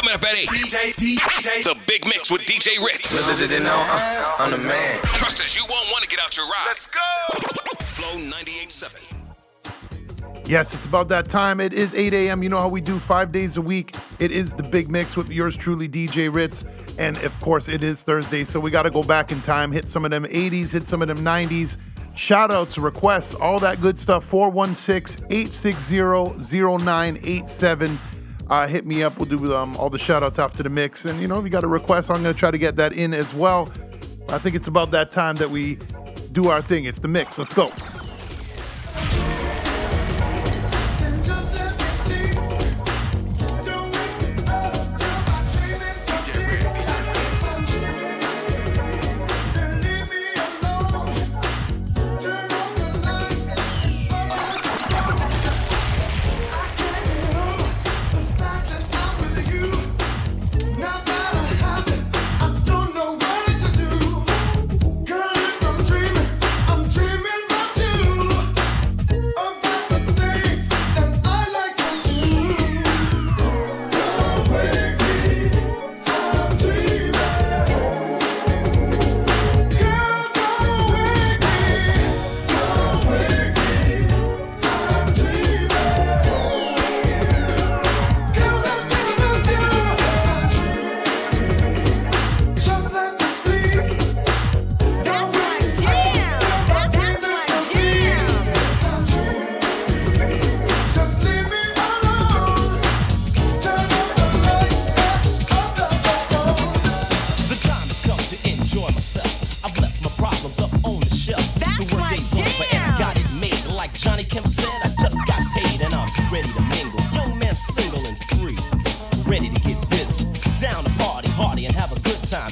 Coming up at 8. DJ, DJ. The Big Mix with DJ Ritz. Little did they know, uh, I'm the man. Trust us, you won't want to get out your ride. Let's go. Flow 98.7. Yes, it's about that time. It is 8 a.m. You know how we do five days a week. It is the big mix with yours truly, DJ Ritz. And of course, it is Thursday. So we got to go back in time, hit some of them 80s, hit some of them 90s. Shout outs, requests, all that good stuff. 416 860 0987. Uh, hit me up. We'll do um, all the shout outs after the mix. And, you know, if you got a request, I'm going to try to get that in as well. I think it's about that time that we do our thing. It's the mix. Let's go.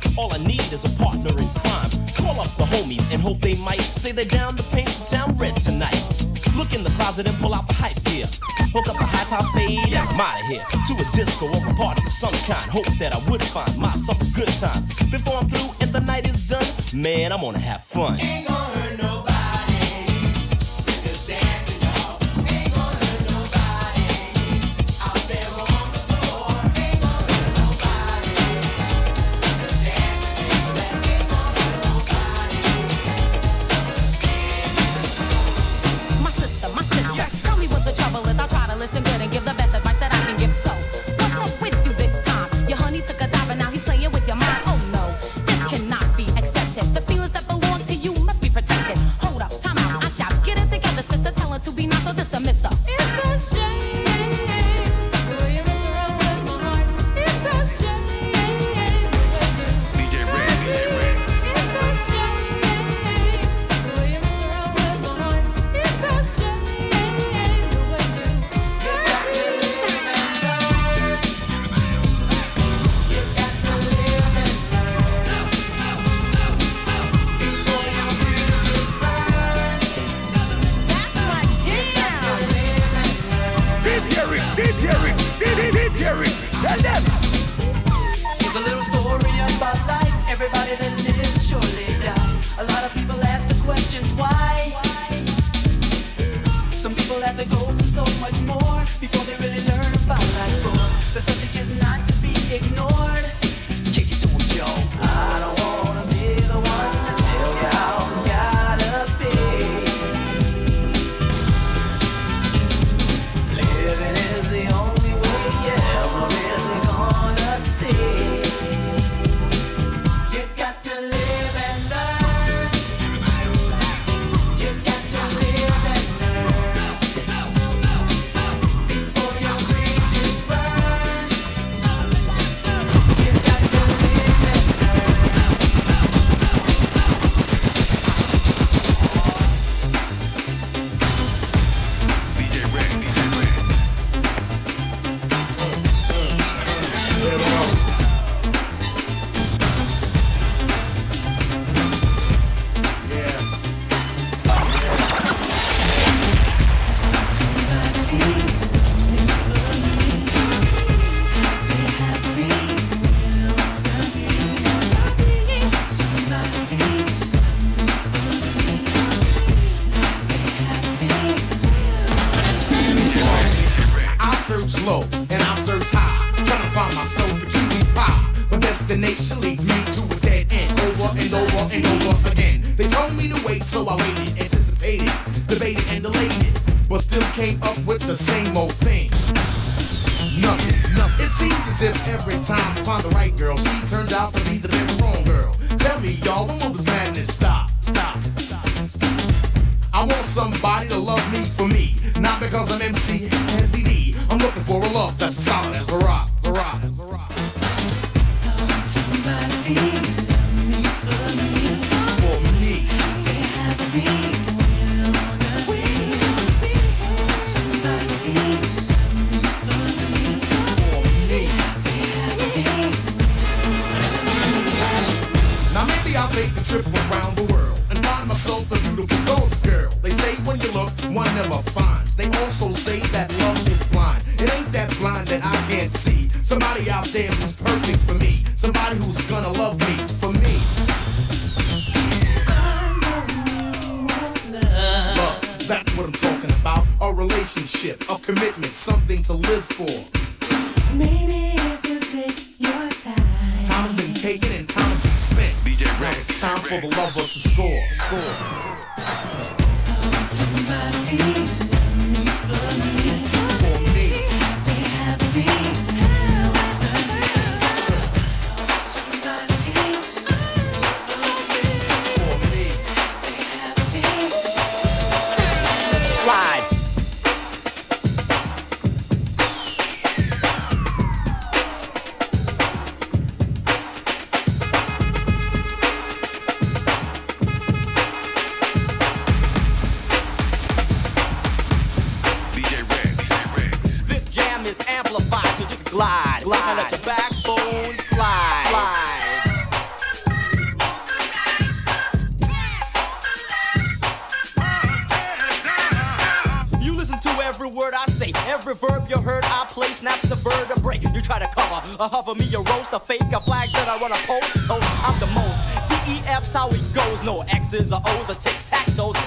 Time. All I need is a partner in crime. Call up the homies and hope they might say they're down to paint the town red tonight. Look in the closet and pull out the hype gear. Hook up a high top fade and I'm out of here. To a disco or a party of some kind. Hope that I would find myself a good time. Before I'm through and the night is done, man, I'm gonna have fun. I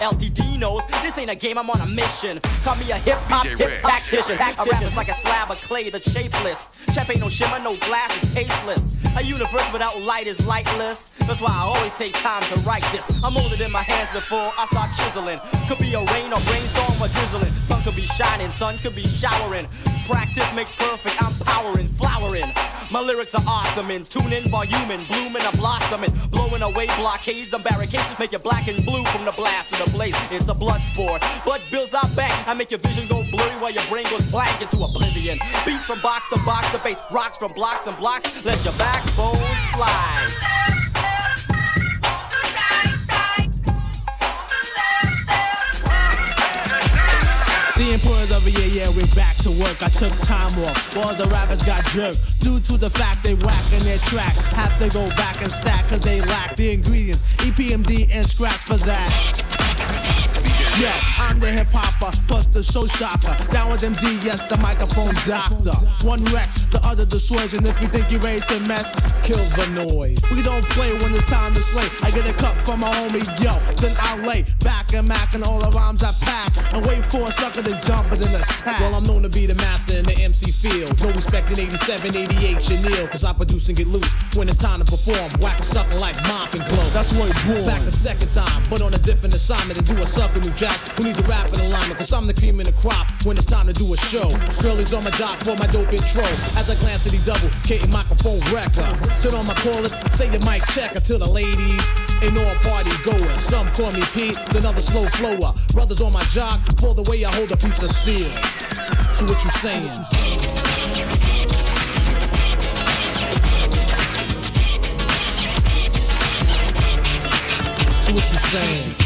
LTD knows this ain't a game, I'm on a mission. Call me a hip hop tip Rex. tactician. A rap is like a slab of clay that's shapeless. Champagne no shimmer, no glass is tasteless. A universe without light is lightless. That's why I always take time to write this. I'm holding in my hands before I start chiseling. Could be a rain or brainstorm or drizzling. Sun could be shining, sun could be showering. Practice makes perfect, I'm powering, flowering. My lyrics are awesome and tuning, voluming, blooming, I'm blossoming, blowing away blockades and barricades, make you black and blue from the blast to the blaze. It's a blood sport, blood builds out back. I make your vision go blurry while your brain goes blank into oblivion. Beats from box to box to base, rocks from blocks and blocks. Let your backbone to work. I took time off. All the rappers got jerked. Due to the fact they whack in their track. Have to go back and stack cause they lack the ingredients. EPMD and scratch for that. Yeah, I'm the hip hopper, plus the show shopper. Down with MD, yes, the microphone doctor. One Rex, the other the and if you think you're ready to mess, kill the noise. We don't play when it's time to slay. I get a cut from my homie, yo, then I lay back and mac and all the rhymes I pack, and wait for a sucker to jump and then attack. Well, I'm known to be the the MC field. No respect in 87, 88, Chanel, cause I produce and get loose when it's time to perform. Whack a sucker like mop and glow. That's what born. Back the second time, but on a different assignment and do a sucker new jack who need to rap in alignment, cause I'm the cream in the crop when it's time to do a show. Curly's on my job for my dope intro. As I glance at the double, K microphone wrecker. Turn on my callers, say your mic checker to the ladies. Ain't all party goers. Some call me Pete, then others slow flower. Brothers on my jock for the way I hold a piece of steel. So what you saying? So what you saying?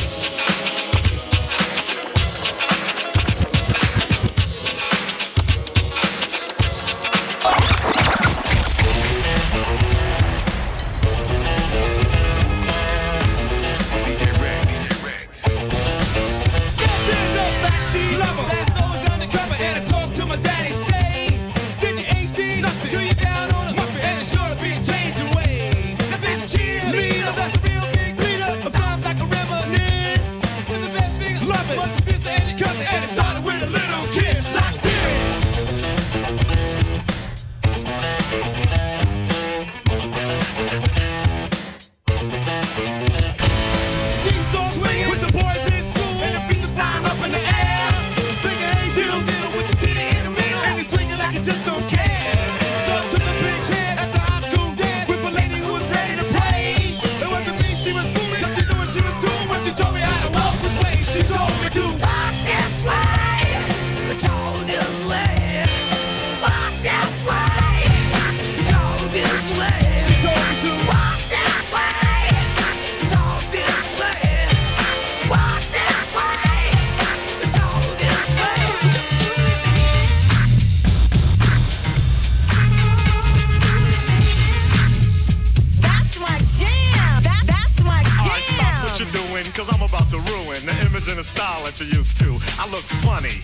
used to. I look funny.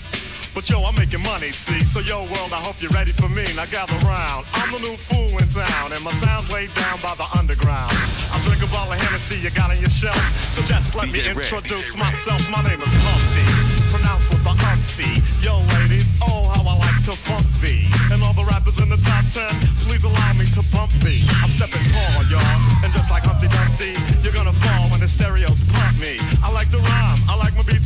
But yo, I'm making money, see? So yo, world, I hope you're ready for me. Now gather round. I'm the new fool in town, and my sound's laid down by the underground. I'm drinking bottle of Hennessy you got on your shelf. So just let DJ me introduce myself. My name is Humpty, pronounced with the. Yo, ladies, oh, how I like to funk thee. And all the rappers in the top ten, please allow me to bump thee. I'm stepping tall, y'all, and just like Humpty Dumpty, you're gonna fall when the stereos pump me. I like to rhyme, I like my beats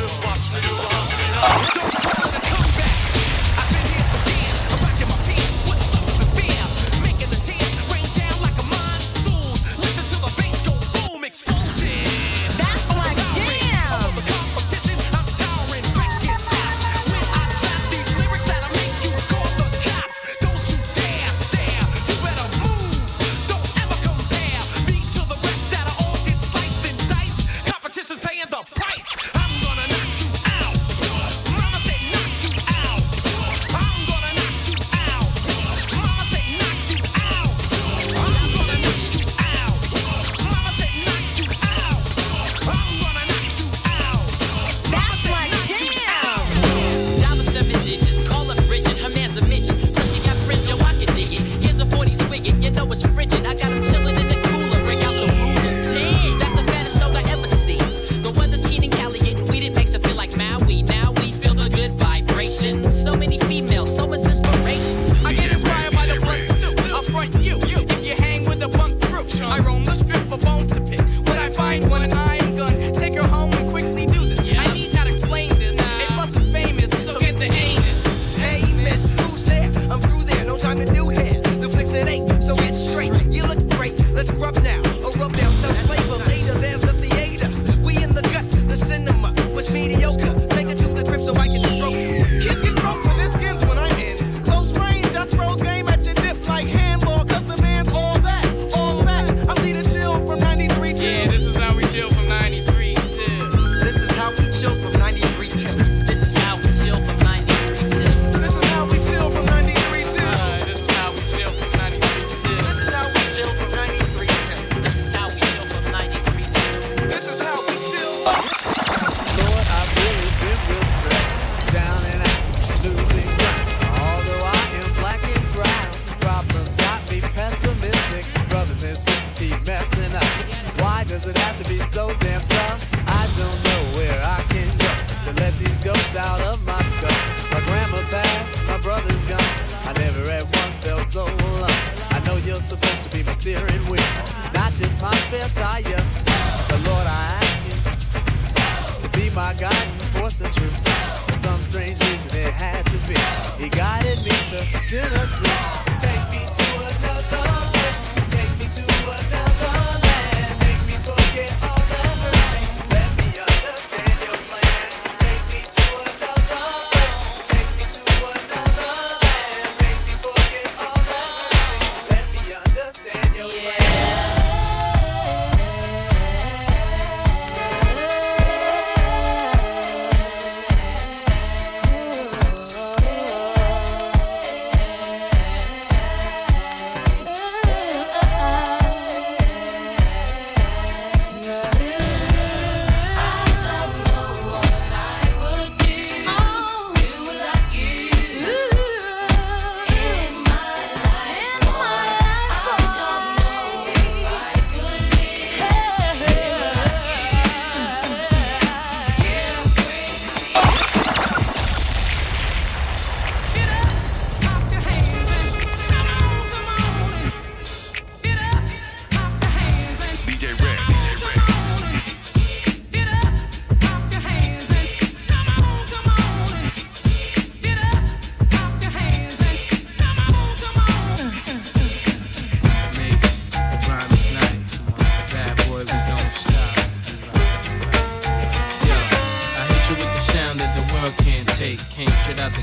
Just watch do humpty hump.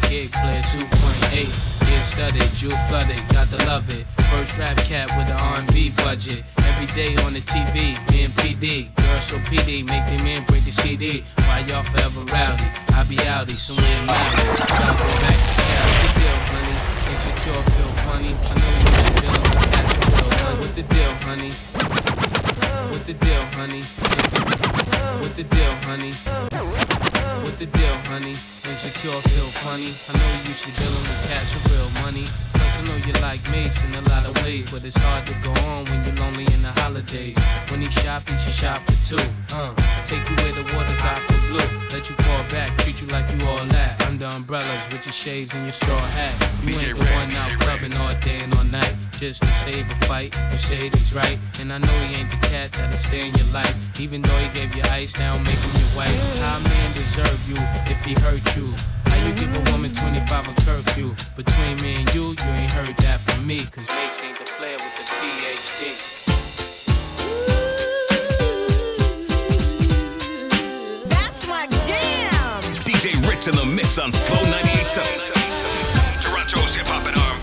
Gig player 2.8. Get studded, jewel flooded, got to love it. First rap cat with an R&B budget. Every day on the TV, me and PD. Girl so PD, make the man break the CD. Why y'all forever rowdy? I be outie, somewhere in Maui. To go back to Cali. What the deal, honey? Insecure, feel funny. I know you dealing with cats for real, honey. What the deal, honey? What the deal, honey? What the deal, honey? What the deal, honey? Insecure, feel funny. I know you to dealing with cash for real money. Plus, I know you like mates in a lot of ways, but it's hard to go on when you're lonely in the holidays. When he shop, he should shop for two. Uh, take you where the water's out for blue. Let you fall back, treat you like you all that. Under umbrellas with your shades and your straw hat. You ain't the one out clubbing all day and all night just to save a fight. You say it's right, and I know he ain't the cat that'll stay in your life. Even though he gave you ice, now make him your wife. How a man deserve you if he hurt you? How you give a woman 25 a curfew? Between me and you, you ain't heard that from me. Cause Mase ain't the player with the PhD. That's my jam. DJ Ritz in the mix on Flow 98.7. Toronto's hip hop and R&B.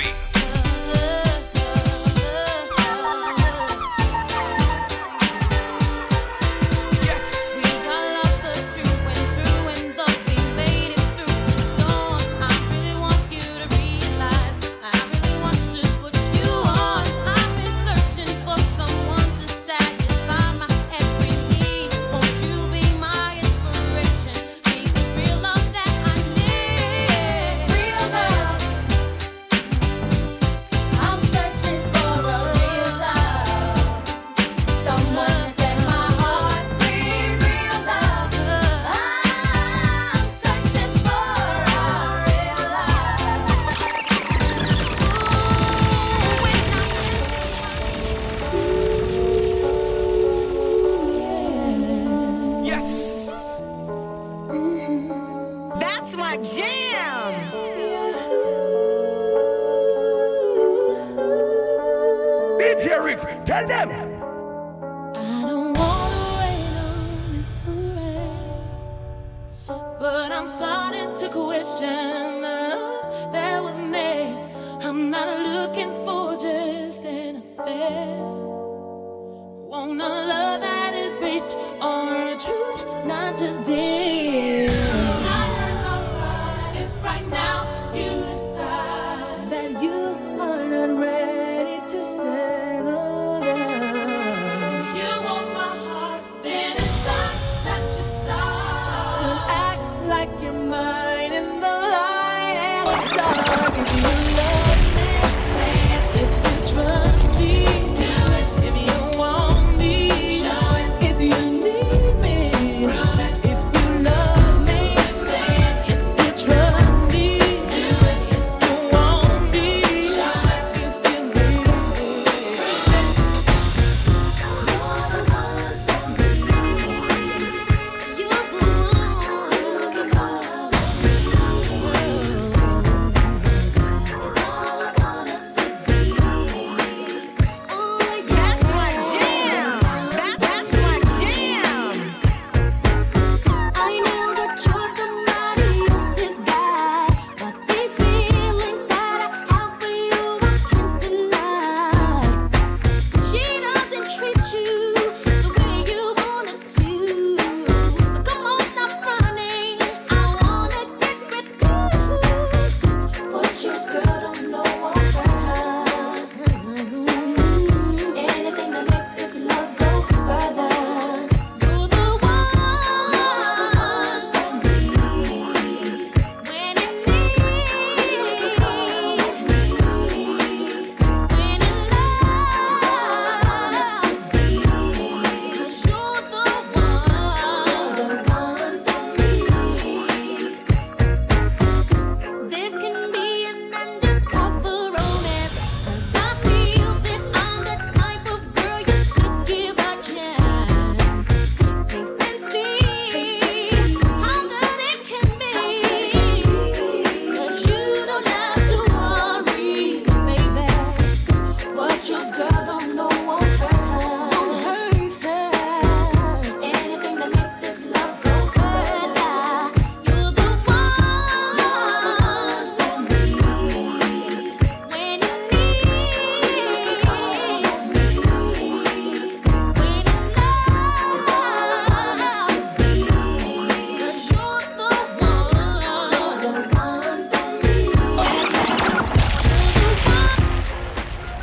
Just deal.